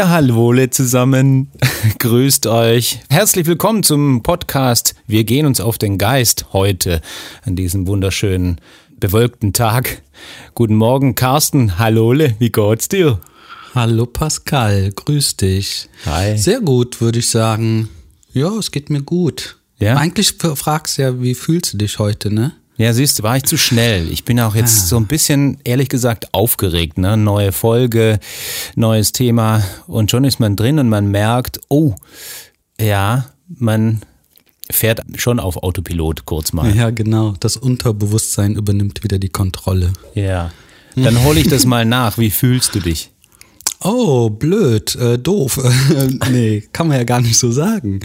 Ja, hallo zusammen. Grüßt euch. Herzlich willkommen zum Podcast. Wir gehen uns auf den Geist heute an diesem wunderschönen bewölkten Tag. Guten Morgen, Carsten. Hallole, wie geht's dir? Hallo Pascal, grüß dich. Hi. Sehr gut, würde ich sagen. Ja, es geht mir gut. Ja? Eigentlich fragst du ja, wie fühlst du dich heute, ne? Ja, siehst du, war ich zu schnell. Ich bin auch jetzt Ah. so ein bisschen, ehrlich gesagt, aufgeregt. Ne? Neue Folge, neues Thema und schon ist man drin und man merkt, oh, ja, man fährt schon auf Autopilot kurz mal. Ja, genau. Das Unterbewusstsein übernimmt wieder die Kontrolle. Ja. Dann hole ich das mal nach. Wie fühlst du dich? Oh, blöd, äh, doof. nee, kann man ja gar nicht so sagen.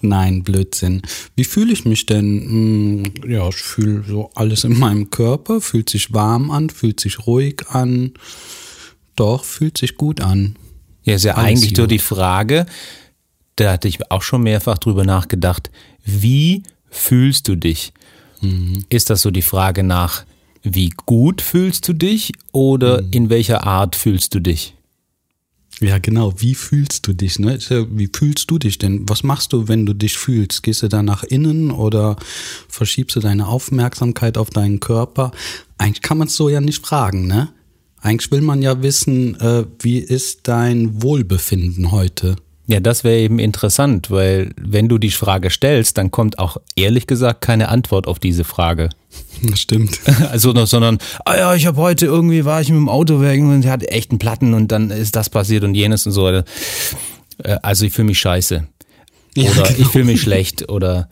Nein, Blödsinn. Wie fühle ich mich denn? Hm, ja, ich fühle so alles in meinem Körper, fühlt sich warm an, fühlt sich ruhig an. Doch, fühlt sich gut an. Ja, ist ja Alles eigentlich nur gut. die Frage, da hatte ich auch schon mehrfach drüber nachgedacht, wie fühlst du dich? Mhm. Ist das so die Frage nach, wie gut fühlst du dich oder Mhm. in welcher Art fühlst du dich? Ja, genau. Wie fühlst du dich? Ne? Wie fühlst du dich denn? Was machst du, wenn du dich fühlst? Gehst du da nach innen oder verschiebst du deine Aufmerksamkeit auf deinen Körper? Eigentlich kann man es so ja nicht fragen, ne? Eigentlich will man ja wissen, äh, wie ist dein Wohlbefinden heute? Ja, das wäre eben interessant, weil wenn du die Frage stellst, dann kommt auch ehrlich gesagt keine Antwort auf diese Frage. Das stimmt. Also, noch- sondern, ah ja, ich habe heute irgendwie, war ich mit dem Auto weg und der hatte echt einen Platten und dann ist das passiert und jenes und so weiter. Äh, Also ich fühle mich scheiße. Ja, Oder genau. ich fühle mich schlecht oder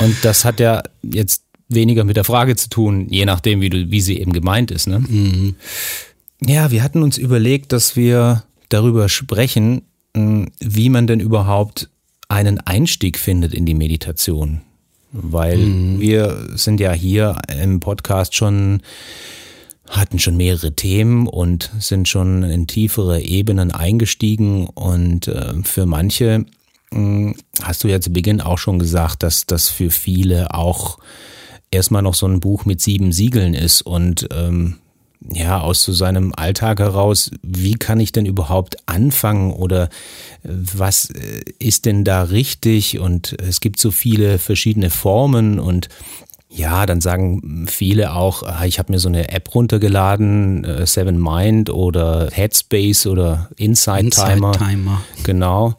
und das hat ja jetzt weniger mit der Frage zu tun, je nachdem, wie du, wie sie eben gemeint ist. Ne? Mhm. Ja, wir hatten uns überlegt, dass wir darüber sprechen, wie man denn überhaupt einen Einstieg findet in die Meditation. Weil wir sind ja hier im Podcast schon, hatten schon mehrere Themen und sind schon in tiefere Ebenen eingestiegen. Und äh, für manche mh, hast du ja zu Beginn auch schon gesagt, dass das für viele auch erstmal noch so ein Buch mit sieben Siegeln ist und ähm, ja, aus so seinem Alltag heraus, wie kann ich denn überhaupt anfangen oder äh, was äh, ist denn da richtig? Und es gibt so viele verschiedene Formen und ja, dann sagen viele auch, ah, ich habe mir so eine App runtergeladen, äh, Seven Mind oder Headspace oder Insight Timer. Inside-Timer. Genau.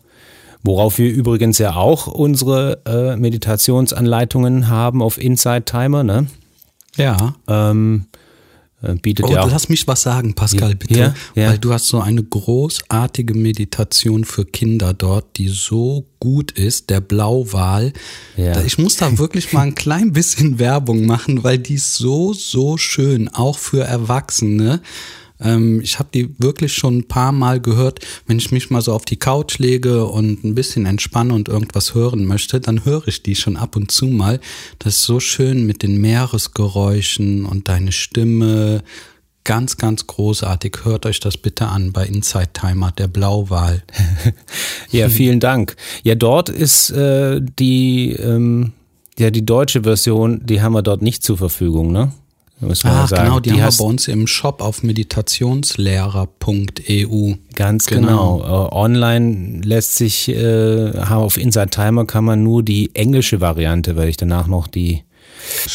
Worauf wir übrigens ja auch unsere äh, Meditationsanleitungen haben auf Inside Timer, ne? Ja. Ähm, äh, bietet Oh, ja auch. lass mich was sagen, Pascal, bitte. ja, ja. Weil du hast so eine großartige Meditation für Kinder dort, die so gut ist, der Blauwal. Ja. Ich muss da wirklich mal ein klein bisschen Werbung machen, weil die ist so, so schön, auch für Erwachsene. Ähm, ich habe die wirklich schon ein paar Mal gehört. Wenn ich mich mal so auf die Couch lege und ein bisschen entspanne und irgendwas hören möchte, dann höre ich die schon ab und zu mal. Das ist so schön mit den Meeresgeräuschen und deine Stimme. Ganz, ganz großartig. Hört euch das bitte an bei Inside Timer, der Blauwal. Ja, vielen Dank. Ja, dort ist äh, die, ähm, ja, die deutsche Version, die haben wir dort nicht zur Verfügung, ne? Muss man Ah, ja sagen. genau, die, haben hast- wir bei uns im Shop auf meditationslehrer.eu. Ganz genau. Äh, online lässt sich, äh, haben auf Inside Timer kann man nur die englische Variante, weil ich danach noch die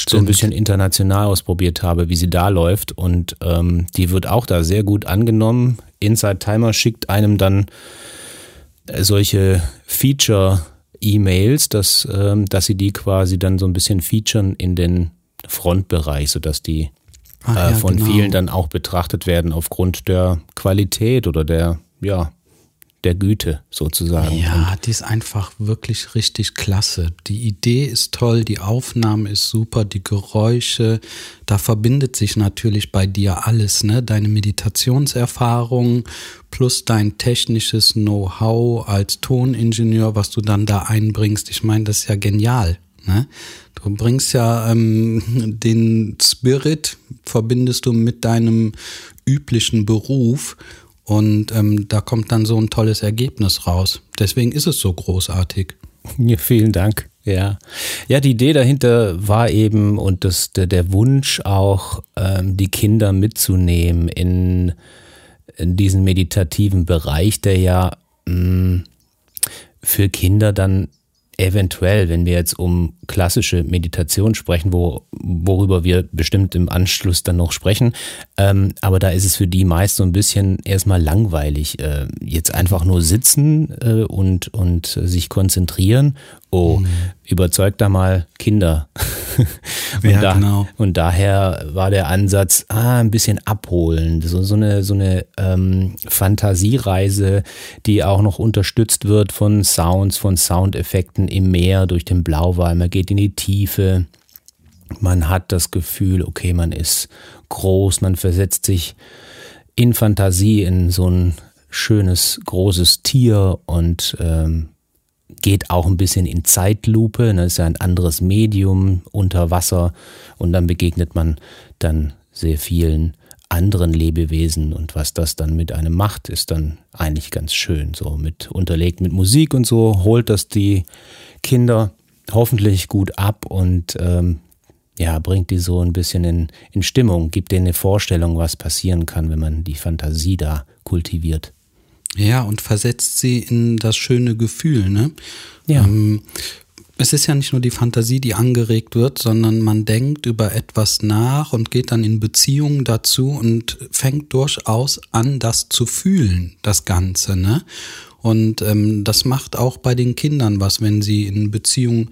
so ein bisschen international ausprobiert habe, wie sie da läuft. Und ähm, die wird auch da sehr gut angenommen. Inside Timer schickt einem dann äh, solche Feature-E-Mails, dass, ähm, dass sie die quasi dann so ein bisschen featuren in den Frontbereich, sodass die Ach äh, ja, von genau. vielen dann auch betrachtet werden aufgrund der Qualität oder der, ja, der Güte sozusagen. Ja, die ist einfach wirklich richtig klasse. Die Idee ist toll, die Aufnahme ist super, die Geräusche, da verbindet sich natürlich bei dir alles, ne? Deine Meditationserfahrung plus dein technisches Know-how als Toningenieur, was du dann da einbringst. Ich meine, das ist ja genial. Ne? Du bringst ja ähm, den Spirit, verbindest du mit deinem üblichen Beruf und ähm, da kommt dann so ein tolles Ergebnis raus. Deswegen ist es so großartig. Ja, vielen Dank. Ja. ja, die Idee dahinter war eben und das, der, der Wunsch auch, ähm, die Kinder mitzunehmen in diesen meditativen Bereich, der ja mh, mm, für Kinder dann eventuell, wenn wir jetzt um klassische Meditation sprechen, wo, worüber wir bestimmt im Anschluss dann noch sprechen, ähm, aber da ist es für die meist so ein bisschen erstmal langweilig. Äh, jetzt einfach nur sitzen äh, und, und sich konzentrieren. Oh, mhm. überzeugt da mal Kinder. und, ja, da, genau. und daher war der Ansatz, ah, ein bisschen abholen, so, so eine, so eine ähm, Fantasiereise, die auch noch unterstützt wird von Sounds, von Soundeffekten im Meer durch den Blauwal. Man geht in die Tiefe. Man hat das Gefühl, okay, man ist groß, man versetzt sich in Fantasie in so ein schönes, großes Tier und ähm, geht auch ein bisschen in Zeitlupe. Das ne, ist ja ein anderes Medium unter Wasser und dann begegnet man dann sehr vielen anderen Lebewesen und was das dann mit einem macht, ist dann eigentlich ganz schön. So mit unterlegt mit Musik und so holt das die Kinder hoffentlich gut ab und ähm, ja, bringt die so ein bisschen in, in Stimmung, gibt denen eine Vorstellung, was passieren kann, wenn man die Fantasie da kultiviert. Ja, und versetzt sie in das schöne Gefühl, ne? Ja. Ähm, es ist ja nicht nur die Fantasie, die angeregt wird, sondern man denkt über etwas nach und geht dann in Beziehungen dazu und fängt durchaus an, das zu fühlen, das Ganze, ne? Und ähm, das macht auch bei den Kindern was, wenn sie in Beziehungen.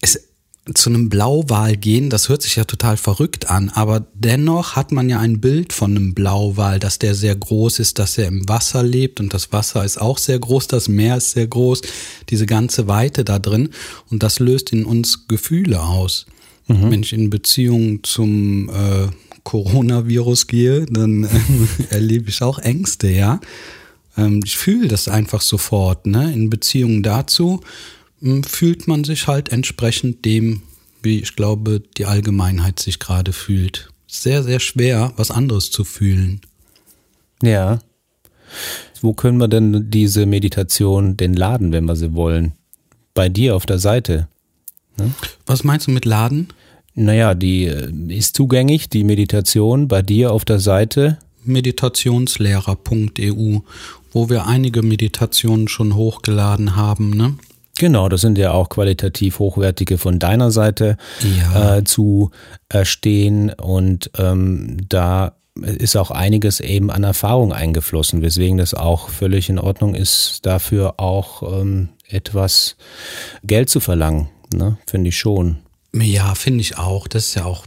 Es, zu einem Blauwal gehen, das hört sich ja total verrückt an, aber dennoch hat man ja ein Bild von einem Blauwal, dass der sehr groß ist, dass er im Wasser lebt und das Wasser ist auch sehr groß, das Meer ist sehr groß, diese ganze Weite da drin und das löst in uns Gefühle aus. Mhm. Wenn ich in Beziehung zum äh, Coronavirus gehe, dann äh, erlebe ich auch Ängste, ja. Ähm, ich fühle das einfach sofort, ne? In Beziehung dazu fühlt man sich halt entsprechend dem, wie ich glaube, die Allgemeinheit sich gerade fühlt. Sehr, sehr schwer, was anderes zu fühlen. Ja. Wo können wir denn diese Meditation denn laden, wenn wir sie wollen? Bei dir auf der Seite. Ne? Was meinst du mit laden? Naja, die äh, ist zugänglich, die Meditation bei dir auf der Seite. Meditationslehrer.eu, wo wir einige Meditationen schon hochgeladen haben, ne? Genau, das sind ja auch qualitativ hochwertige von deiner Seite ja. äh, zu erstehen und ähm, da ist auch einiges eben an Erfahrung eingeflossen, weswegen das auch völlig in Ordnung ist, dafür auch ähm, etwas Geld zu verlangen, ne? finde ich schon. Ja, finde ich auch. Das ist ja auch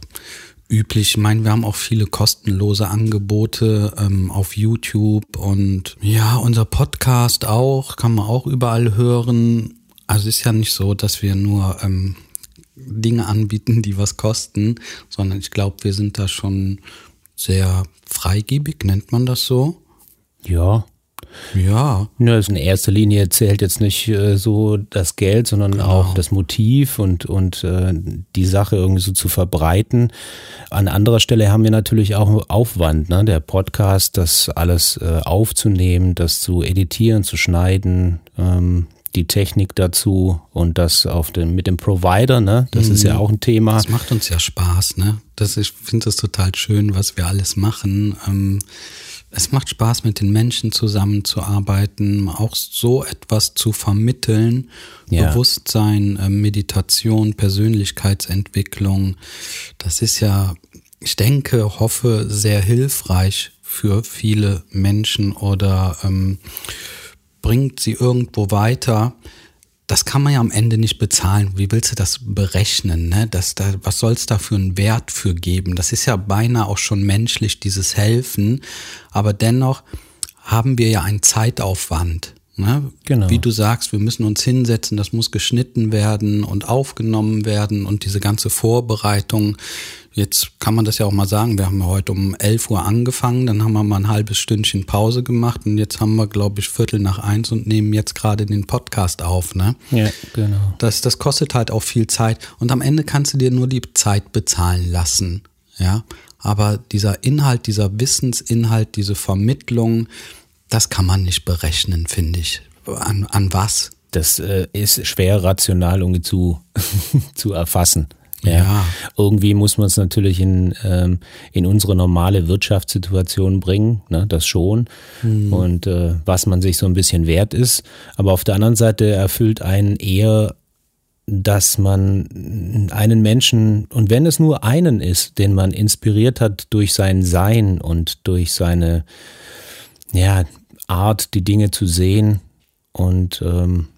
üblich. Ich meine, wir haben auch viele kostenlose Angebote ähm, auf YouTube und ja, unser Podcast auch, kann man auch überall hören. Also es ist ja nicht so, dass wir nur ähm, Dinge anbieten, die was kosten, sondern ich glaube, wir sind da schon sehr freigebig, nennt man das so? Ja. Ja. Ja, in erster Linie zählt jetzt nicht äh, so das Geld, sondern genau. auch das Motiv und, und äh, die Sache irgendwie so zu verbreiten. An anderer Stelle haben wir natürlich auch Aufwand, ne? der Podcast, das alles äh, aufzunehmen, das zu editieren, zu schneiden. Ähm, die Technik dazu und das auf dem, mit dem Provider, ne? Das mhm. ist ja mhm. auch ein Thema. Das macht uns ja Spaß, ne? Das, ich finde das total schön, was wir alles machen. Ähm, es macht Spaß, mit den Menschen zusammenzuarbeiten, auch so etwas zu vermitteln. Ja. Bewusstsein, äh, Meditation, Persönlichkeitsentwicklung. Das ist ja, ich denke, hoffe, sehr hilfreich für viele Menschen oder ähm, bringt sie irgendwo weiter, das kann man ja am Ende nicht bezahlen. Wie willst du das berechnen? Ne? Das, da, was soll es da für einen Wert für geben? Das ist ja beinahe auch schon menschlich, dieses Helfen. Aber dennoch haben wir ja einen Zeitaufwand. Ne? Genau. Wie du sagst, wir müssen uns hinsetzen, das muss geschnitten werden und aufgenommen werden und diese ganze Vorbereitung. Jetzt kann man das ja auch mal sagen, wir haben heute um 11 Uhr angefangen, dann haben wir mal ein halbes Stündchen Pause gemacht und jetzt haben wir, glaube ich, Viertel nach eins und nehmen jetzt gerade den Podcast auf. Ne? Ja, genau. Das, das kostet halt auch viel Zeit und am Ende kannst du dir nur die Zeit bezahlen lassen. Ja, aber dieser Inhalt, dieser Wissensinhalt, diese Vermittlung, das kann man nicht berechnen, finde ich. An, an was? Das äh, ist schwer rational irgendwie zu, zu erfassen. Ja. ja. Irgendwie muss man es natürlich in, ähm, in unsere normale Wirtschaftssituation bringen, ne, das schon. Mhm. Und äh, was man sich so ein bisschen wert ist. Aber auf der anderen Seite erfüllt einen eher, dass man einen Menschen, und wenn es nur einen ist, den man inspiriert hat durch sein Sein und durch seine ja, Art, die Dinge zu sehen und ähm,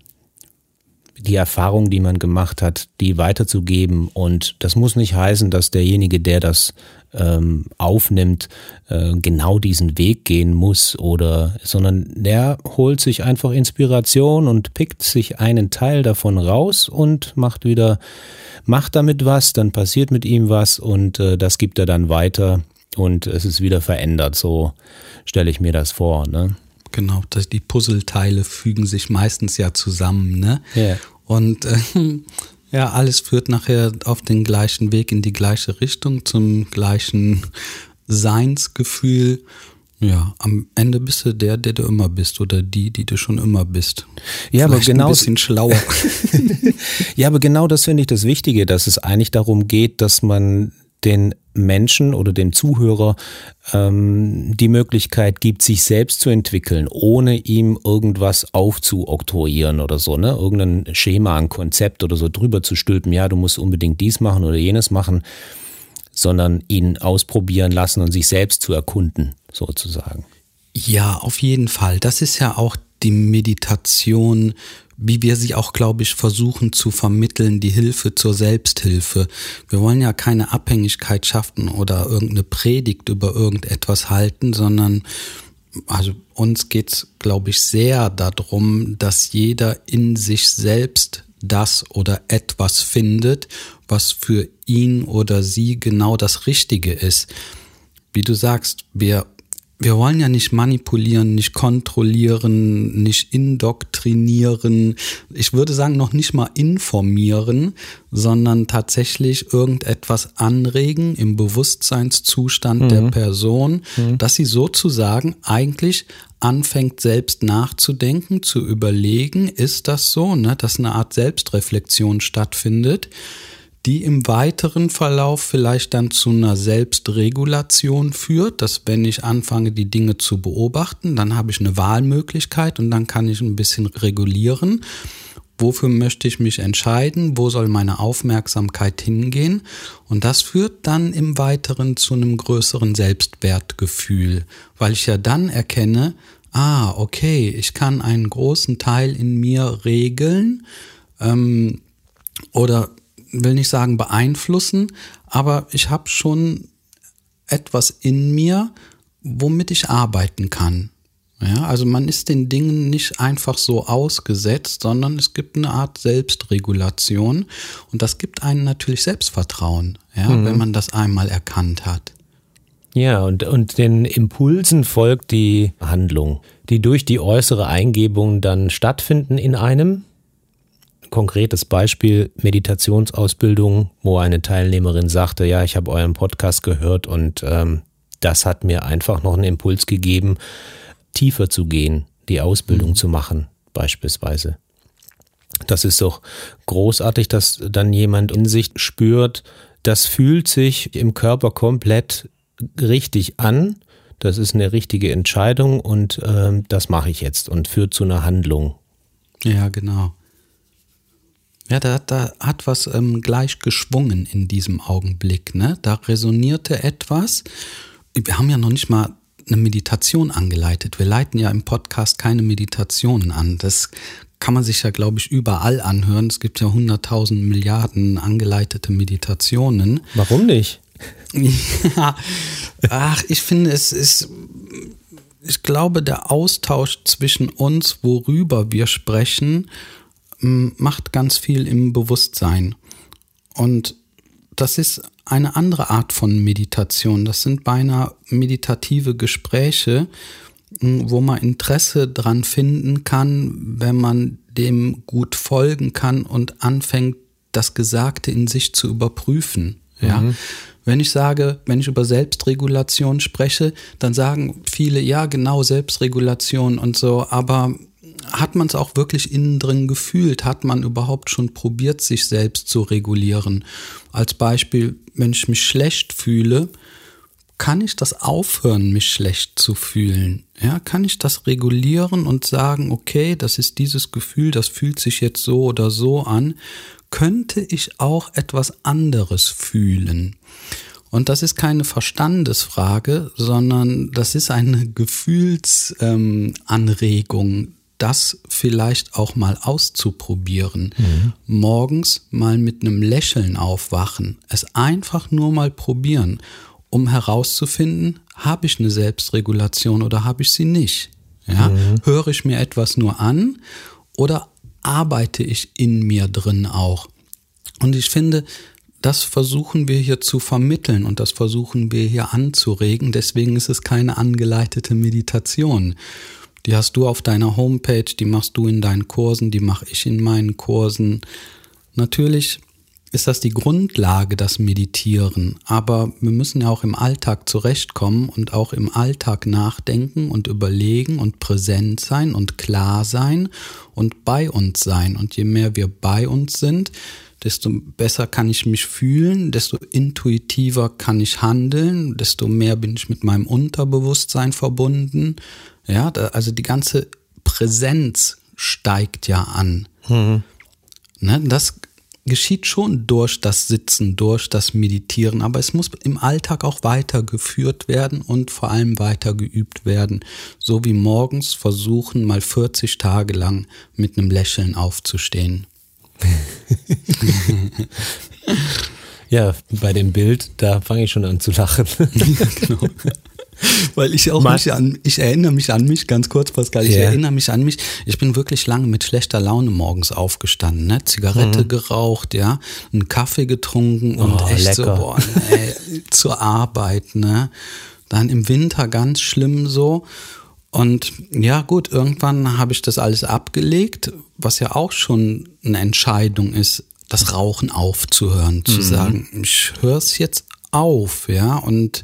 die Erfahrung, die man gemacht hat, die weiterzugeben. Und das muss nicht heißen, dass derjenige, der das ähm, aufnimmt, äh, genau diesen Weg gehen muss oder, sondern der holt sich einfach Inspiration und pickt sich einen Teil davon raus und macht wieder, macht damit was, dann passiert mit ihm was und äh, das gibt er dann weiter und es ist wieder verändert. So stelle ich mir das vor. Ne? Genau, die Puzzleteile fügen sich meistens ja zusammen, ne? Yeah. Und äh, ja, alles führt nachher auf den gleichen Weg in die gleiche Richtung, zum gleichen Seinsgefühl. Ja, am Ende bist du der, der du immer bist oder die, die du schon immer bist. Ja, Vielleicht aber genau. Ein bisschen schlauer. ja, aber genau das finde ich das Wichtige, dass es eigentlich darum geht, dass man den Menschen oder dem Zuhörer ähm, die Möglichkeit gibt, sich selbst zu entwickeln, ohne ihm irgendwas aufzuoktroyieren oder so, ne? Irgendein Schema, ein Konzept oder so drüber zu stülpen, ja, du musst unbedingt dies machen oder jenes machen, sondern ihn ausprobieren lassen und sich selbst zu erkunden, sozusagen. Ja, auf jeden Fall. Das ist ja auch die Meditation wie wir sie auch, glaube ich, versuchen zu vermitteln, die Hilfe zur Selbsthilfe. Wir wollen ja keine Abhängigkeit schaffen oder irgendeine Predigt über irgendetwas halten, sondern also uns geht's, glaube ich, sehr darum, dass jeder in sich selbst das oder etwas findet, was für ihn oder sie genau das Richtige ist. Wie du sagst, wir wir wollen ja nicht manipulieren, nicht kontrollieren, nicht indoktrinieren. Ich würde sagen, noch nicht mal informieren, sondern tatsächlich irgendetwas anregen im Bewusstseinszustand mhm. der Person, mhm. dass sie sozusagen eigentlich anfängt selbst nachzudenken, zu überlegen, ist das so, ne, dass eine Art Selbstreflexion stattfindet die im weiteren Verlauf vielleicht dann zu einer Selbstregulation führt, dass wenn ich anfange, die Dinge zu beobachten, dann habe ich eine Wahlmöglichkeit und dann kann ich ein bisschen regulieren. Wofür möchte ich mich entscheiden? Wo soll meine Aufmerksamkeit hingehen? Und das führt dann im Weiteren zu einem größeren Selbstwertgefühl, weil ich ja dann erkenne, ah, okay, ich kann einen großen Teil in mir regeln ähm, oder will nicht sagen beeinflussen, aber ich habe schon etwas in mir, womit ich arbeiten kann. Ja, also man ist den Dingen nicht einfach so ausgesetzt, sondern es gibt eine Art Selbstregulation und das gibt einen natürlich Selbstvertrauen, ja, mhm. wenn man das einmal erkannt hat. Ja, und, und den Impulsen folgt die Handlung, die durch die äußere Eingebung dann stattfinden in einem konkretes Beispiel Meditationsausbildung, wo eine Teilnehmerin sagte, ja, ich habe euren Podcast gehört und ähm, das hat mir einfach noch einen Impuls gegeben, tiefer zu gehen, die Ausbildung mhm. zu machen, beispielsweise. Das ist doch großartig, dass dann jemand in sich spürt, das fühlt sich im Körper komplett richtig an. Das ist eine richtige Entscheidung und ähm, das mache ich jetzt und führt zu einer Handlung. Ja, genau. Ja, da, da hat was ähm, gleich geschwungen in diesem Augenblick. Ne? Da resonierte etwas. Wir haben ja noch nicht mal eine Meditation angeleitet. Wir leiten ja im Podcast keine Meditationen an. Das kann man sich ja, glaube ich, überall anhören. Es gibt ja hunderttausend Milliarden angeleitete Meditationen. Warum nicht? ja, ach, ich finde, es ist, ich glaube, der Austausch zwischen uns, worüber wir sprechen, macht ganz viel im Bewusstsein. Und das ist eine andere Art von Meditation. Das sind beinahe meditative Gespräche, wo man Interesse dran finden kann, wenn man dem gut folgen kann und anfängt, das Gesagte in sich zu überprüfen. Ja. Mhm. Wenn ich sage, wenn ich über Selbstregulation spreche, dann sagen viele, ja, genau, Selbstregulation und so, aber hat man es auch wirklich innen drin gefühlt? Hat man überhaupt schon probiert, sich selbst zu regulieren? Als Beispiel, wenn ich mich schlecht fühle, kann ich das aufhören, mich schlecht zu fühlen? Ja, kann ich das regulieren und sagen, okay, das ist dieses Gefühl, das fühlt sich jetzt so oder so an. Könnte ich auch etwas anderes fühlen? Und das ist keine Verstandesfrage, sondern das ist eine Gefühlsanregung, ähm, das vielleicht auch mal auszuprobieren. Mhm. Morgens mal mit einem Lächeln aufwachen, es einfach nur mal probieren um herauszufinden, habe ich eine Selbstregulation oder habe ich sie nicht? Ja? Mhm. Höre ich mir etwas nur an oder arbeite ich in mir drin auch? Und ich finde, das versuchen wir hier zu vermitteln und das versuchen wir hier anzuregen. Deswegen ist es keine angeleitete Meditation. Die hast du auf deiner Homepage, die machst du in deinen Kursen, die mache ich in meinen Kursen. Natürlich ist das die Grundlage, das Meditieren. Aber wir müssen ja auch im Alltag zurechtkommen und auch im Alltag nachdenken und überlegen und präsent sein und klar sein und bei uns sein. Und je mehr wir bei uns sind, desto besser kann ich mich fühlen, desto intuitiver kann ich handeln, desto mehr bin ich mit meinem Unterbewusstsein verbunden. Ja, also die ganze Präsenz steigt ja an. Mhm. Ne, das geschieht schon durch das Sitzen, durch das Meditieren, aber es muss im Alltag auch weitergeführt werden und vor allem weiter geübt werden. So wie morgens versuchen, mal 40 Tage lang mit einem Lächeln aufzustehen. ja, bei dem Bild, da fange ich schon an zu lachen. genau. Weil ich auch mich an, ich erinnere mich an mich, ganz kurz, Pascal, ich yeah. erinnere mich an mich. Ich bin wirklich lange mit schlechter Laune morgens aufgestanden, ne? Zigarette mhm. geraucht, ja, einen Kaffee getrunken und oh, echt lecker. so, boah, ey, zur Arbeit, ne? Dann im Winter ganz schlimm so. Und ja, gut, irgendwann habe ich das alles abgelegt, was ja auch schon eine Entscheidung ist, das Rauchen aufzuhören, zu mhm. sagen, ich höre es jetzt auf, ja, und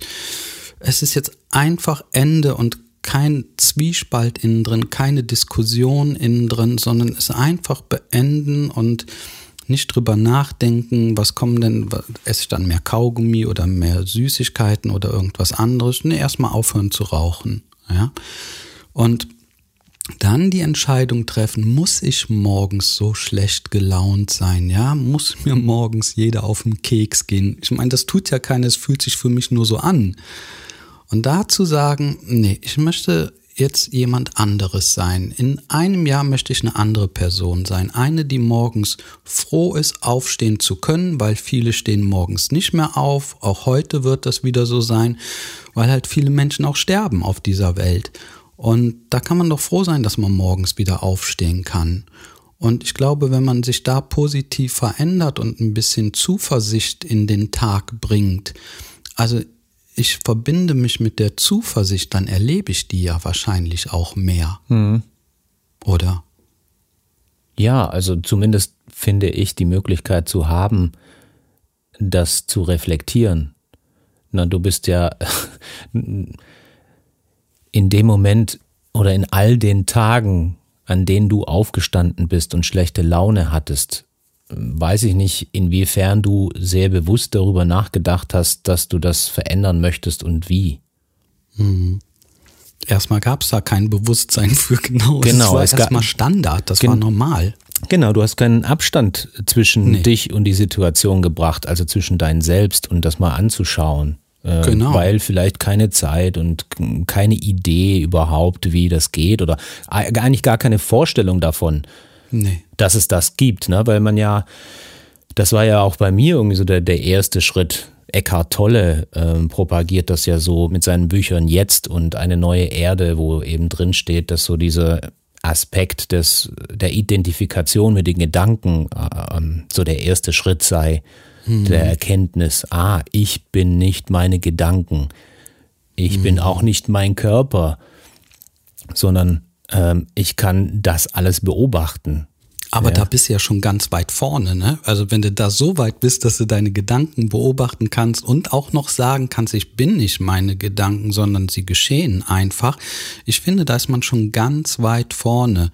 es ist jetzt einfach Ende und kein Zwiespalt innen drin, keine Diskussion innen drin, sondern es einfach beenden und nicht drüber nachdenken, was kommen denn, esse ich dann mehr Kaugummi oder mehr Süßigkeiten oder irgendwas anderes. Nee, erstmal aufhören zu rauchen. Ja? Und dann die Entscheidung treffen, muss ich morgens so schlecht gelaunt sein, ja? Muss mir morgens jeder auf den Keks gehen? Ich meine, das tut ja keiner, es fühlt sich für mich nur so an. Und dazu sagen, nee, ich möchte jetzt jemand anderes sein. In einem Jahr möchte ich eine andere Person sein. Eine, die morgens froh ist, aufstehen zu können, weil viele stehen morgens nicht mehr auf. Auch heute wird das wieder so sein, weil halt viele Menschen auch sterben auf dieser Welt. Und da kann man doch froh sein, dass man morgens wieder aufstehen kann. Und ich glaube, wenn man sich da positiv verändert und ein bisschen Zuversicht in den Tag bringt, also ich verbinde mich mit der Zuversicht, dann erlebe ich die ja wahrscheinlich auch mehr. Mhm. Oder? Ja, also zumindest finde ich die Möglichkeit zu haben, das zu reflektieren. Na, du bist ja in dem Moment oder in all den Tagen, an denen du aufgestanden bist und schlechte Laune hattest, weiß ich nicht, inwiefern du sehr bewusst darüber nachgedacht hast, dass du das verändern möchtest und wie. Mhm. Erstmal gab es da kein Bewusstsein für genau. Genau, das war erstmal Standard, das war normal. Genau, du hast keinen Abstand zwischen nee. dich und die Situation gebracht, also zwischen dein Selbst und das mal anzuschauen. Äh, genau. Weil vielleicht keine Zeit und keine Idee überhaupt, wie das geht oder eigentlich gar keine Vorstellung davon, nee. dass es das gibt, ne? weil man ja, das war ja auch bei mir irgendwie so der, der erste Schritt. Eckhart Tolle ähm, propagiert das ja so mit seinen Büchern jetzt und eine neue Erde, wo eben drin steht, dass so dieser Aspekt des, der Identifikation mit den Gedanken äh, ähm, so der erste Schritt sei, hm. der Erkenntnis, ah, ich bin nicht meine Gedanken, ich hm. bin auch nicht mein Körper, sondern ähm, ich kann das alles beobachten. Aber Ja. da bist du ja schon ganz weit vorne, ne? Also wenn du da so weit bist, dass du deine Gedanken beobachten kannst und auch noch sagen kannst, ich bin nicht meine Gedanken, sondern sie geschehen einfach. Ich finde, da ist man schon ganz weit vorne.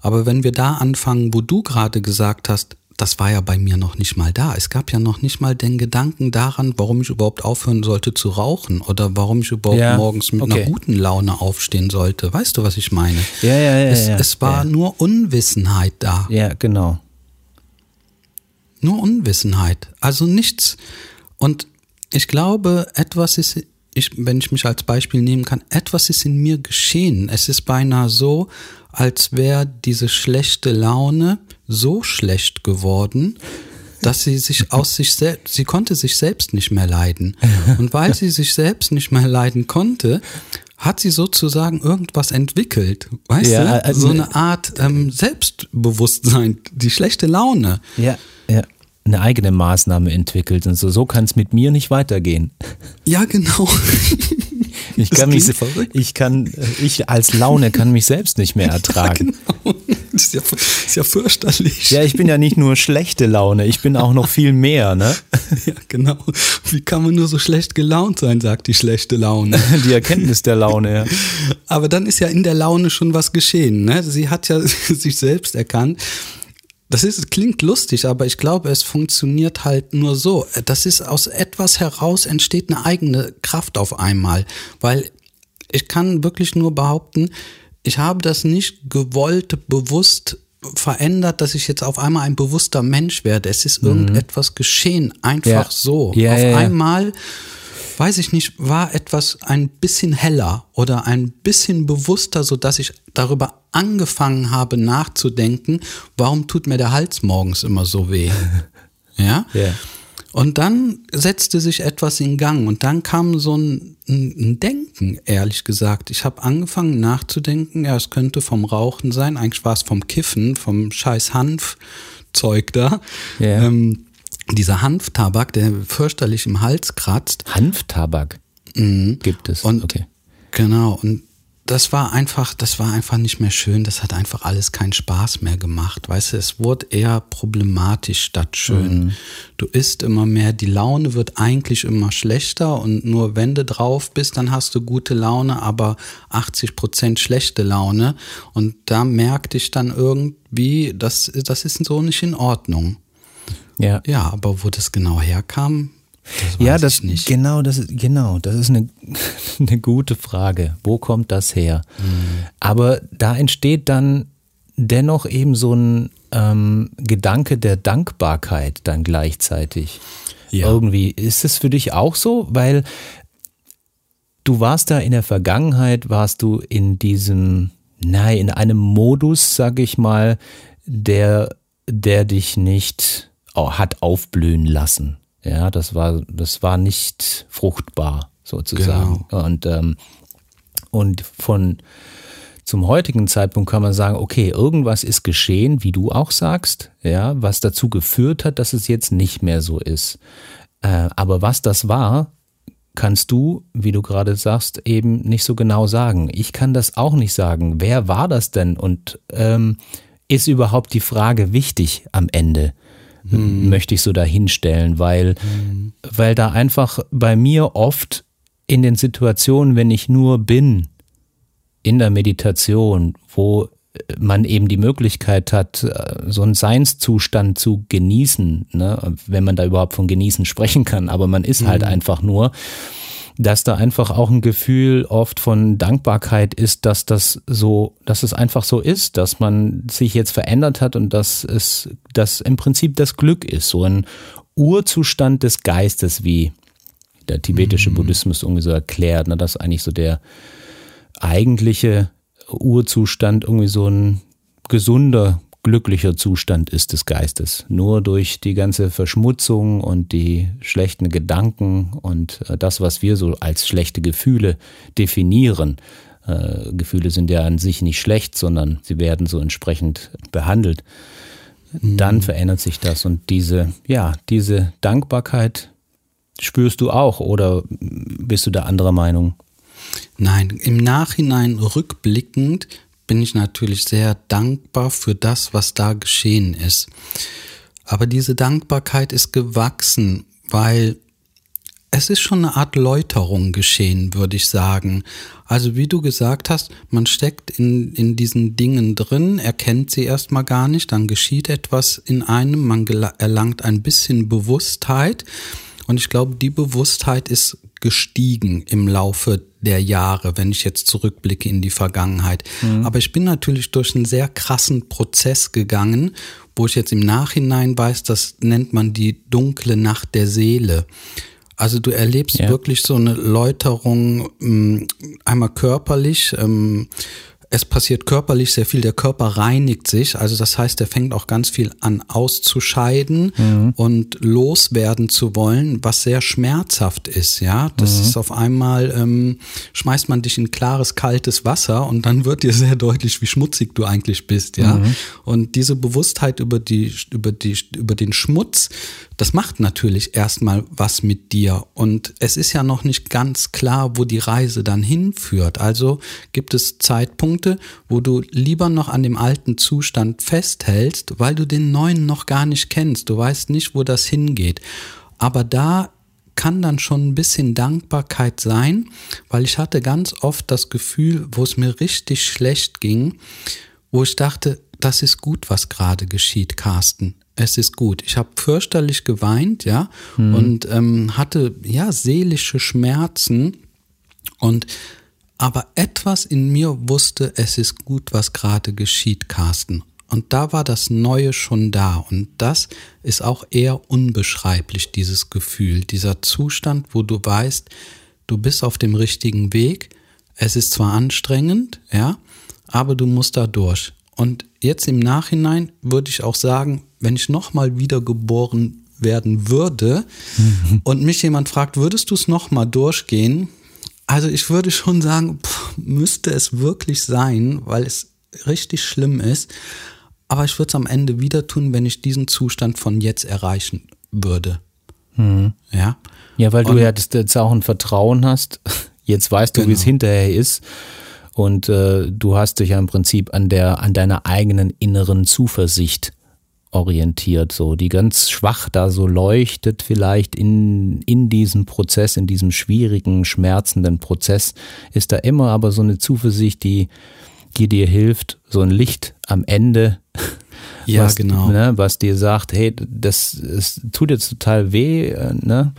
Aber wenn wir da anfangen, wo du gerade gesagt hast, das war ja bei mir noch nicht mal da. Es gab ja noch nicht mal den Gedanken daran, warum ich überhaupt aufhören sollte zu rauchen oder warum ich überhaupt Ja, morgens mit okay. einer guten Laune aufstehen sollte. Weißt du, was ich meine? Ja, ja, ja. es, ja, es war ja. nur Unwissenheit da. Ja, genau. Nur Unwissenheit. Also nichts. Und ich glaube, etwas ist, ich, wenn ich mich als Beispiel nehmen kann, etwas ist in mir geschehen. Es ist beinahe so, als wäre diese schlechte Laune so schlecht geworden, dass sie sich aus sich selbst, sie konnte sich selbst nicht mehr leiden. Und weil sie sich selbst nicht mehr leiden konnte, hat sie sozusagen irgendwas entwickelt. Weißt Ja, du? also- So eine Art ähm, Selbstbewusstsein, die schlechte Laune. Ja, ja. Eine eigene Maßnahme entwickelt und so, so kann es mit mir nicht weitergehen. Ja, genau. Ich Das kann mich, verrückt. ich kann, ich als Laune kann mich selbst nicht mehr ertragen. genau. Das ist ja, ist ja fürchterlich. Ja, ich bin ja nicht nur schlechte Laune, ich bin auch noch viel mehr, ne? Ja, genau. Wie kann man nur so schlecht gelaunt sein, sagt die schlechte Laune. Die Erkenntnis der Laune, ja. Aber dann ist ja in der Laune schon was geschehen. Ne? Sie hat ja sich selbst erkannt. Das ist, klingt lustig, aber ich glaube, es funktioniert halt nur so. Das ist aus etwas heraus entsteht eine eigene Kraft auf einmal. Weil ich kann wirklich nur behaupten, ich habe das nicht gewollt, bewusst verändert, dass ich jetzt auf einmal ein bewusster Mensch werde. Es ist irgendetwas geschehen, einfach Ja. so. Ja, auf ja, ja. einmal weiß ich nicht, war etwas ein bisschen heller oder ein bisschen bewusster, so dass ich darüber angefangen habe nachzudenken, warum tut mir der Hals morgens immer so weh? Ja? Ja. Und dann setzte sich etwas in Gang und dann kam so ein, ein Denken, ehrlich gesagt. Ich habe angefangen nachzudenken, ja, es könnte vom Rauchen sein, eigentlich war es vom Kiffen, vom scheiß Hanfzeug da. Ja. Ähm, dieser Hanftabak, der fürchterlich im Hals kratzt. Hanftabak gibt es. Mhm. Und okay. genau, und das war einfach, das war einfach nicht mehr schön, das hat einfach alles keinen Spaß mehr gemacht. Weißt du, es wurde eher problematisch statt schön. Du isst immer mehr, die Laune wird eigentlich immer schlechter und nur wenn du drauf bist, dann hast du gute Laune, aber 80 Prozent schlechte Laune. Und da merkte ich dann irgendwie, das, das ist so nicht in Ordnung. Ja. Ja, aber wo das genau herkam, das Ja, das ich nicht. genau, das ist genau, das ist eine, eine gute Frage. Wo kommt das her? Mhm. Aber da entsteht dann dennoch eben so ein ähm, Gedanke der Dankbarkeit dann gleichzeitig. Ja. Irgendwie ist es für dich auch so, weil du warst da in der Vergangenheit, warst du in diesem, nein, in einem Modus, sag ich mal, der, der dich nicht hat aufblühen lassen. Ja, das war, das war nicht fruchtbar sozusagen. Und, ähm, und von zum heutigen Zeitpunkt kann man sagen, okay, irgendwas ist geschehen, wie du auch sagst, ja, was dazu geführt hat, dass es jetzt nicht mehr so ist. Äh, aber was das war, kannst du, wie du gerade sagst, eben nicht so genau sagen. Ich kann das auch nicht sagen. Wer war das denn? Und ähm, ist überhaupt die Frage wichtig am Ende? Möchte ich so dahinstellen, weil, weil da einfach bei mir oft in den Situationen, wenn ich nur bin, in der Meditation, wo man eben die Möglichkeit hat, äh, so einen Seinszustand zu genießen, ne? wenn man da überhaupt von genießen sprechen kann, aber man ist halt einfach nur, dass da einfach auch ein Gefühl oft von Dankbarkeit ist, dass das so, dass es einfach so ist, dass man sich jetzt verändert hat und dass es, dass im Prinzip das Glück ist, so ein Urzustand des Geistes, wie der tibetische Buddhismus irgendwie so erklärt, ne, dass eigentlich so der eigentliche Urzustand irgendwie so ein gesunder, glücklicher Zustand ist des Geistes. Nur durch die ganze Verschmutzung und die schlechten Gedanken und äh, das, was wir so als schlechte Gefühle definieren. Äh, Gefühle sind ja an sich nicht schlecht, sondern sie werden so entsprechend behandelt. Dann verändert sich das und diese, ja, diese Dankbarkeit spürst du auch oder bist du da anderer Meinung? Nein, im Nachhinein rückblickend bin ich natürlich sehr dankbar für das, was da geschehen ist. Aber diese Dankbarkeit ist gewachsen, weil es ist schon eine Art Läuterung geschehen, würde ich sagen. Also wie du gesagt hast, man steckt in, in diesen Dingen drin, erkennt sie erstmal gar nicht, dann geschieht etwas in einem, man erlangt ein bisschen Bewusstheit. Und ich glaube, die Bewusstheit ist gestiegen im Laufe der Jahre, wenn ich jetzt zurückblicke in die Vergangenheit. Mhm. Aber ich bin natürlich durch einen sehr krassen Prozess gegangen, wo ich jetzt im Nachhinein weiß, das nennt man die dunkle Nacht der Seele. Also du erlebst ja. wirklich so eine Läuterung, ähm, einmal körperlich, ähm, es passiert körperlich sehr viel, der Körper reinigt sich, also das heißt, er fängt auch ganz viel an auszuscheiden mhm. und loswerden zu wollen, was sehr schmerzhaft ist, ja. Das mhm. ist auf einmal, ähm, schmeißt man dich in klares, kaltes Wasser und dann wird dir sehr deutlich, wie schmutzig du eigentlich bist, ja. Mhm. Und diese Bewusstheit über die, über die, über den Schmutz, das macht natürlich erstmal was mit dir. Und es ist ja noch nicht ganz klar, wo die Reise dann hinführt. Also gibt es Zeitpunkte, wo du lieber noch an dem alten Zustand festhältst, weil du den neuen noch gar nicht kennst. Du weißt nicht, wo das hingeht. Aber da kann dann schon ein bisschen Dankbarkeit sein, weil ich hatte ganz oft das Gefühl, wo es mir richtig schlecht ging, wo ich dachte, das ist gut, was gerade geschieht, Carsten es ist gut. Ich habe fürchterlich geweint, ja, mhm. und ähm, hatte ja seelische Schmerzen und aber etwas in mir wusste, es ist gut, was gerade geschieht, Carsten. Und da war das Neue schon da. Und das ist auch eher unbeschreiblich, dieses Gefühl, dieser Zustand, wo du weißt, du bist auf dem richtigen Weg. Es ist zwar anstrengend, ja, aber du musst da durch. Und jetzt im Nachhinein würde ich auch sagen, wenn ich nochmal wiedergeboren werden würde mhm. und mich jemand fragt, würdest du es nochmal durchgehen? Also ich würde schon sagen, pff, müsste es wirklich sein, weil es richtig schlimm ist. Aber ich würde es am Ende wieder tun, wenn ich diesen Zustand von jetzt erreichen würde. Mhm. Ja. Ja, weil du und, ja das, jetzt auch ein Vertrauen hast. Jetzt weißt du, genau. wie es genau. hinterher ist. Und äh, du hast dich ja im Prinzip an der, an deiner eigenen inneren Zuversicht orientiert, so die ganz schwach da so leuchtet vielleicht in, in diesem Prozess, in diesem schwierigen, schmerzenden Prozess, ist da immer aber so eine Zuversicht, die, die dir hilft, so ein Licht am Ende. Ja, was, genau. Ne, was dir sagt, hey, das, das tut jetzt total weh, äh, ne?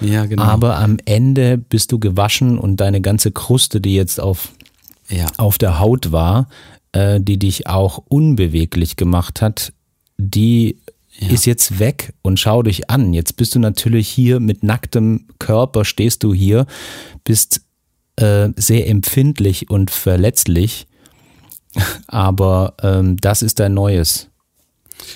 Ja, genau. Aber am Ende bist du gewaschen und deine ganze Kruste, die jetzt auf, ja. auf der Haut war, äh, die dich auch unbeweglich gemacht hat, die ja. ist jetzt weg und schau dich an. Jetzt bist du natürlich hier mit nacktem Körper, stehst du hier, bist äh, sehr empfindlich und verletzlich, aber ähm, das ist dein neues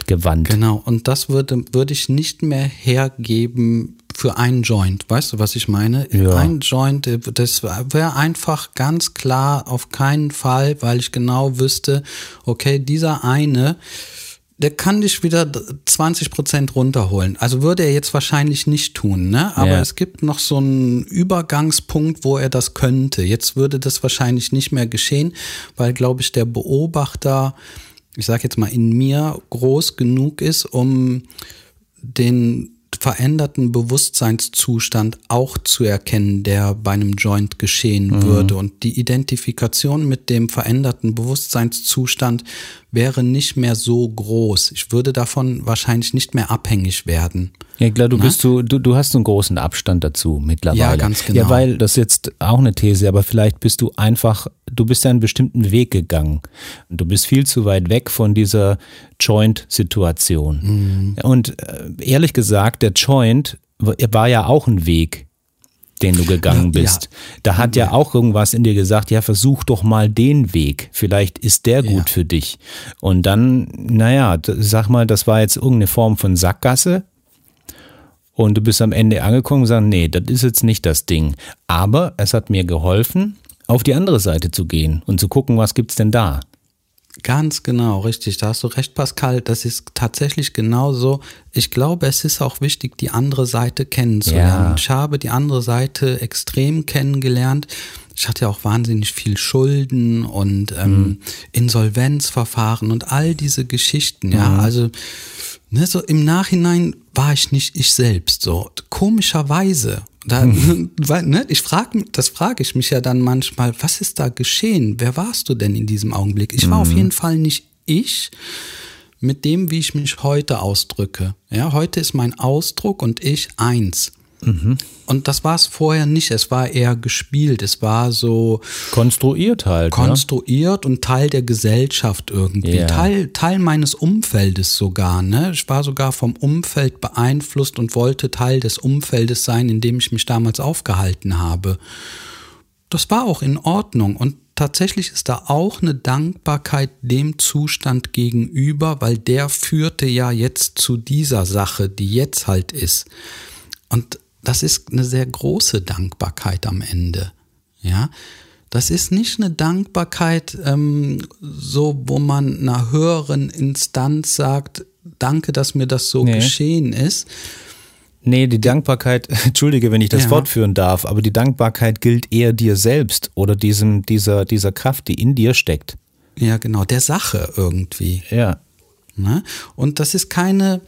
Gewand. Genau, und das würde, würde ich nicht mehr hergeben für einen Joint. Weißt du, was ich meine? Ja. Ein Joint, das wäre einfach ganz klar auf keinen Fall, weil ich genau wüsste, okay, dieser eine, der kann dich wieder 20 Prozent runterholen. Also würde er jetzt wahrscheinlich nicht tun, ne? Aber ja. es gibt noch so einen Übergangspunkt, wo er das könnte. Jetzt würde das wahrscheinlich nicht mehr geschehen, weil, glaube ich, der Beobachter, ich sage jetzt mal, in mir groß genug ist, um den veränderten Bewusstseinszustand auch zu erkennen, der bei einem Joint geschehen mhm. würde. Und die Identifikation mit dem veränderten Bewusstseinszustand wäre nicht mehr so groß. Ich würde davon wahrscheinlich nicht mehr abhängig werden. Ja, klar, du Na? bist du, du, du hast einen großen Abstand dazu mittlerweile. Ja, ganz genau. Ja, weil das ist jetzt auch eine These, aber vielleicht bist du einfach, du bist einen bestimmten Weg gegangen. Du bist viel zu weit weg von dieser Joint-Situation. Mhm. Und äh, ehrlich gesagt, der Joint war ja auch ein Weg den du gegangen bist. Ja. Da hat ja auch irgendwas in dir gesagt, ja, versuch doch mal den Weg. Vielleicht ist der gut ja. für dich. Und dann, naja, sag mal, das war jetzt irgendeine Form von Sackgasse. Und du bist am Ende angekommen und sagst, nee, das ist jetzt nicht das Ding. Aber es hat mir geholfen, auf die andere Seite zu gehen und zu gucken, was gibt's denn da. Ganz genau, richtig. Da hast du recht, Pascal. Das ist tatsächlich genauso. Ich glaube, es ist auch wichtig, die andere Seite kennenzulernen. Ja. Ich habe die andere Seite extrem kennengelernt. ich hatte ja auch wahnsinnig viel Schulden und ähm, mhm. Insolvenzverfahren und all diese Geschichten, ja. Mhm. Also ne, so im Nachhinein war ich nicht ich selbst. So komischerweise. Da, mhm. weil, ne, ich frage, das frage ich mich ja dann manchmal, was ist da geschehen? Wer warst du denn in diesem Augenblick? Ich war mhm. auf jeden Fall nicht ich mit dem, wie ich mich heute ausdrücke. Ja, heute ist mein Ausdruck und ich eins. Mhm. Und das war es vorher nicht. Es war eher gespielt. Es war so. Konstruiert halt. Ne? Konstruiert ne? und Teil der Gesellschaft irgendwie. Yeah. Teil, Teil meines Umfeldes sogar. Ne? Ich war sogar vom Umfeld beeinflusst und wollte Teil des Umfeldes sein, in dem ich mich damals aufgehalten habe. Das war auch in Ordnung. Und tatsächlich ist da auch eine Dankbarkeit dem Zustand gegenüber, weil der führte ja jetzt zu dieser Sache, die jetzt halt ist. Und das ist eine sehr große Dankbarkeit am Ende. Ja, das ist nicht eine Dankbarkeit, ähm, so wo man einer höheren Instanz sagt, danke, dass mir das so nee. geschehen ist. Nee, die Dankbarkeit, entschuldige, wenn ich das ja. fortführen darf, aber die Dankbarkeit gilt eher dir selbst oder diesem, dieser, dieser Kraft, die in dir steckt. Ja, genau, der Sache irgendwie. Ja. Ne? Und das ist keine,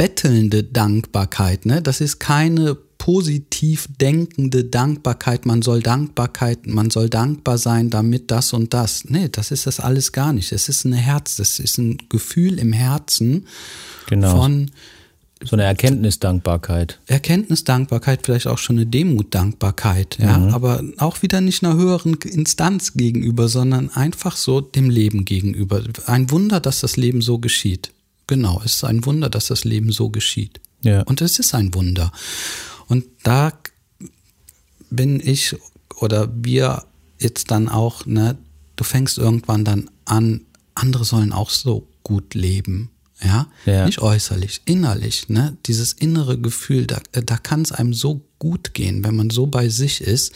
bettelnde Dankbarkeit, ne? Das ist keine positiv denkende Dankbarkeit, man soll Dankbarkeit, man soll dankbar sein, damit das und das. Nee, das ist das alles gar nicht. Es ist ein Herz, das ist ein Gefühl im Herzen genau. von so eine Erkenntnisdankbarkeit. Erkenntnisdankbarkeit, vielleicht auch schon eine Demutdankbarkeit, ja, mhm. aber auch wieder nicht einer höheren Instanz gegenüber, sondern einfach so dem Leben gegenüber. Ein Wunder, dass das Leben so geschieht. Genau, es ist ein Wunder, dass das Leben so geschieht. Ja. Und es ist ein Wunder. Und da bin ich oder wir jetzt dann auch, ne, du fängst irgendwann dann an, andere sollen auch so gut leben. Ja? ja. Nicht äußerlich, innerlich, ne? Dieses innere Gefühl, da, da kann es einem so gut gehen, wenn man so bei sich ist.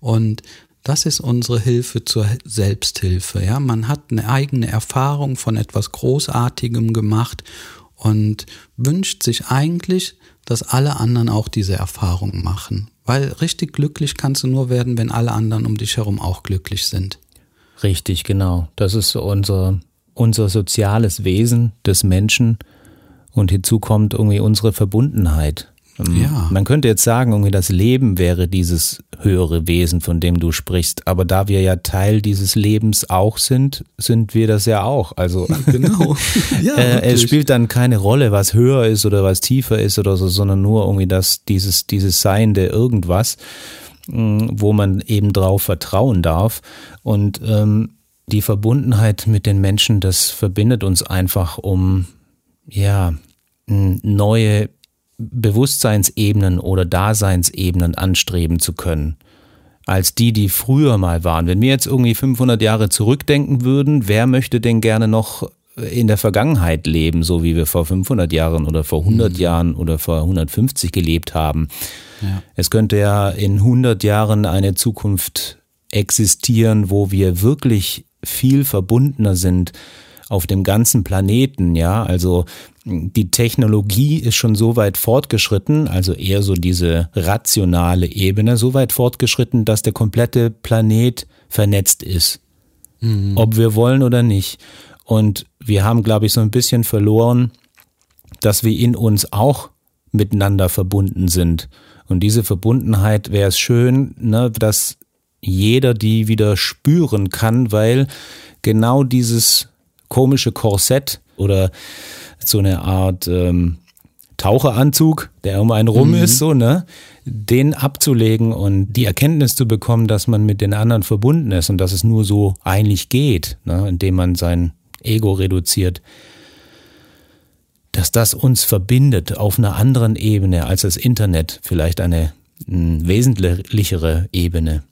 Und das ist unsere Hilfe zur Selbsthilfe. Ja, man hat eine eigene Erfahrung von etwas Großartigem gemacht und wünscht sich eigentlich, dass alle anderen auch diese Erfahrung machen. Weil richtig glücklich kannst du nur werden, wenn alle anderen um dich herum auch glücklich sind. Richtig, genau. Das ist unser, unser soziales Wesen des Menschen. Und hinzu kommt irgendwie unsere Verbundenheit. Ähm, ja. Man könnte jetzt sagen, irgendwie das Leben wäre dieses höhere Wesen, von dem du sprichst. Aber da wir ja Teil dieses Lebens auch sind, sind wir das ja auch. Also genau. Ja, äh, es spielt dann keine Rolle, was höher ist oder was tiefer ist oder so, sondern nur irgendwie das, dieses, dieses Seiende irgendwas, mm, wo man eben drauf vertrauen darf. Und ähm, die Verbundenheit mit den Menschen, das verbindet uns einfach um ja neue Bewusstseinsebenen oder Daseinsebenen anstreben zu können, als die, die früher mal waren. Wenn wir jetzt irgendwie 500 Jahre zurückdenken würden, wer möchte denn gerne noch in der Vergangenheit leben, so wie wir vor 500 Jahren oder vor 100 mhm. Jahren oder vor 150 gelebt haben? Ja. Es könnte ja in 100 Jahren eine Zukunft existieren, wo wir wirklich viel verbundener sind auf dem ganzen Planeten, ja, also die Technologie ist schon so weit fortgeschritten, also eher so diese rationale Ebene, so weit fortgeschritten, dass der komplette Planet vernetzt ist. Mhm. Ob wir wollen oder nicht. Und wir haben, glaube ich, so ein bisschen verloren, dass wir in uns auch miteinander verbunden sind. Und diese Verbundenheit wäre es schön, ne, dass jeder die wieder spüren kann, weil genau dieses komische Korsett oder so eine Art ähm, Taucheranzug, der um einen rum mhm. ist, so, ne? Den abzulegen und die Erkenntnis zu bekommen, dass man mit den anderen verbunden ist und dass es nur so eigentlich geht, ne? indem man sein Ego reduziert, dass das uns verbindet auf einer anderen Ebene als das Internet, vielleicht eine mh, wesentlichere Ebene.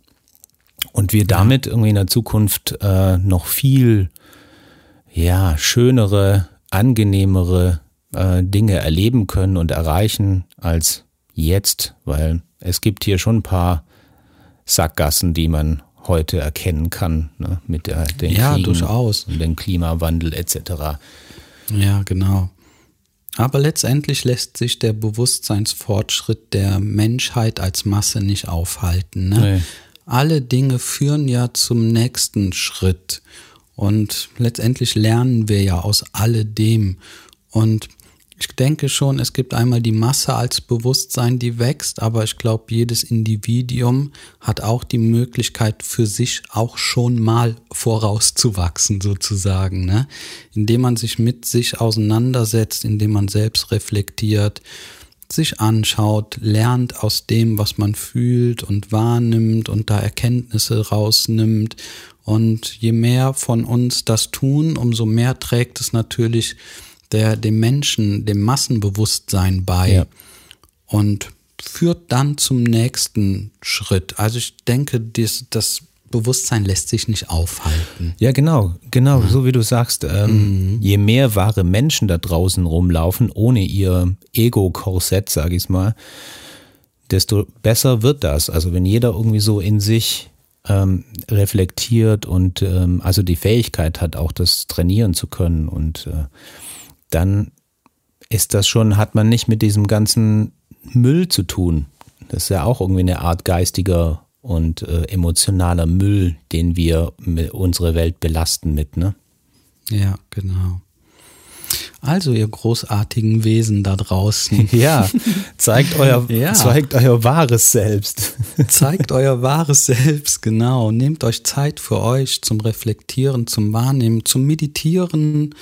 Und wir damit irgendwie in der Zukunft äh, noch viel ja, schönere, angenehmere äh, Dinge erleben können und erreichen als jetzt, weil es gibt hier schon ein paar Sackgassen, die man heute erkennen kann, ne, mit der, den ja, Kriegen durchaus. und dem Klimawandel etc. Ja, genau. Aber letztendlich lässt sich der Bewusstseinsfortschritt der Menschheit als Masse nicht aufhalten. Ne? Nee. alle Dinge führen ja zum nächsten Schritt. Und letztendlich lernen wir ja aus alledem. Und ich denke schon, es gibt einmal die Masse als Bewusstsein, die wächst, aber ich glaube, jedes Individuum hat auch die Möglichkeit für sich auch schon mal vorauszuwachsen, sozusagen, ne? Indem man sich mit sich auseinandersetzt, indem man selbst reflektiert, sich anschaut, lernt aus dem, was man fühlt und wahrnimmt und da Erkenntnisse rausnimmt. Und je mehr von uns das tun, umso mehr trägt es natürlich der, dem Menschen, dem Massenbewusstsein bei ja. und führt dann zum nächsten Schritt. Also ich denke, das, das Bewusstsein lässt sich nicht aufhalten. Ja, genau, genau, ja. so wie du sagst. Ähm, mhm. Je mehr wahre Menschen da draußen rumlaufen, ohne ihr Ego-Korsett, sag ich mal, desto besser wird das. Also wenn jeder irgendwie so in sich ähm, reflektiert und ähm, also die Fähigkeit hat, auch das trainieren zu können und äh, dann ist das schon, hat man nicht mit diesem ganzen Müll zu tun. Das ist ja auch irgendwie eine Art geistiger und äh, emotionaler Müll, den wir unsere Welt belasten mit, ne? Ja, genau. Also, ihr großartigen Wesen da draußen. Ja, zeigt euer, ja. zeigt euer wahres Selbst. Zeigt euer wahres Selbst, genau. Nehmt euch Zeit für euch zum Reflektieren, zum Wahrnehmen, zum Meditieren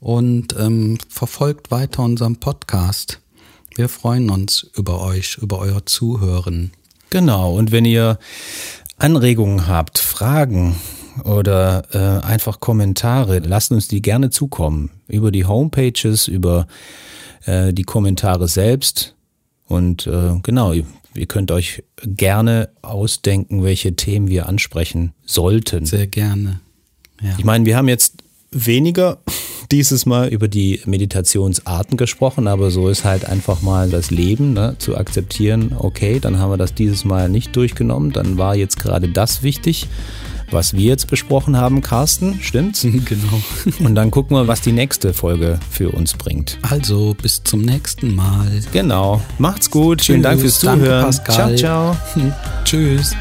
und ähm, verfolgt weiter unseren Podcast. Wir freuen uns über euch, über euer Zuhören. Genau, und wenn ihr Anregungen habt, Fragen oder äh, einfach Kommentare, lasst uns die gerne zukommen. Über die Homepages, über äh, die Kommentare selbst. Und äh, genau, ihr könnt euch gerne ausdenken, welche Themen wir ansprechen sollten. Sehr gerne. Ja. Ich meine, wir haben jetzt weniger dieses Mal über die Meditationsarten gesprochen, aber so ist halt einfach mal das Leben, ne, zu akzeptieren, okay, dann haben wir das dieses Mal nicht durchgenommen, dann war jetzt gerade das wichtig, was wir jetzt besprochen haben, Carsten, stimmt's? Genau. Und dann gucken wir, was die nächste Folge für uns bringt. Also, bis zum nächsten Mal. Genau. Macht's gut. Tschüss. Vielen Dank fürs Zuhören. Danke, ciao, ciao. Tschüss.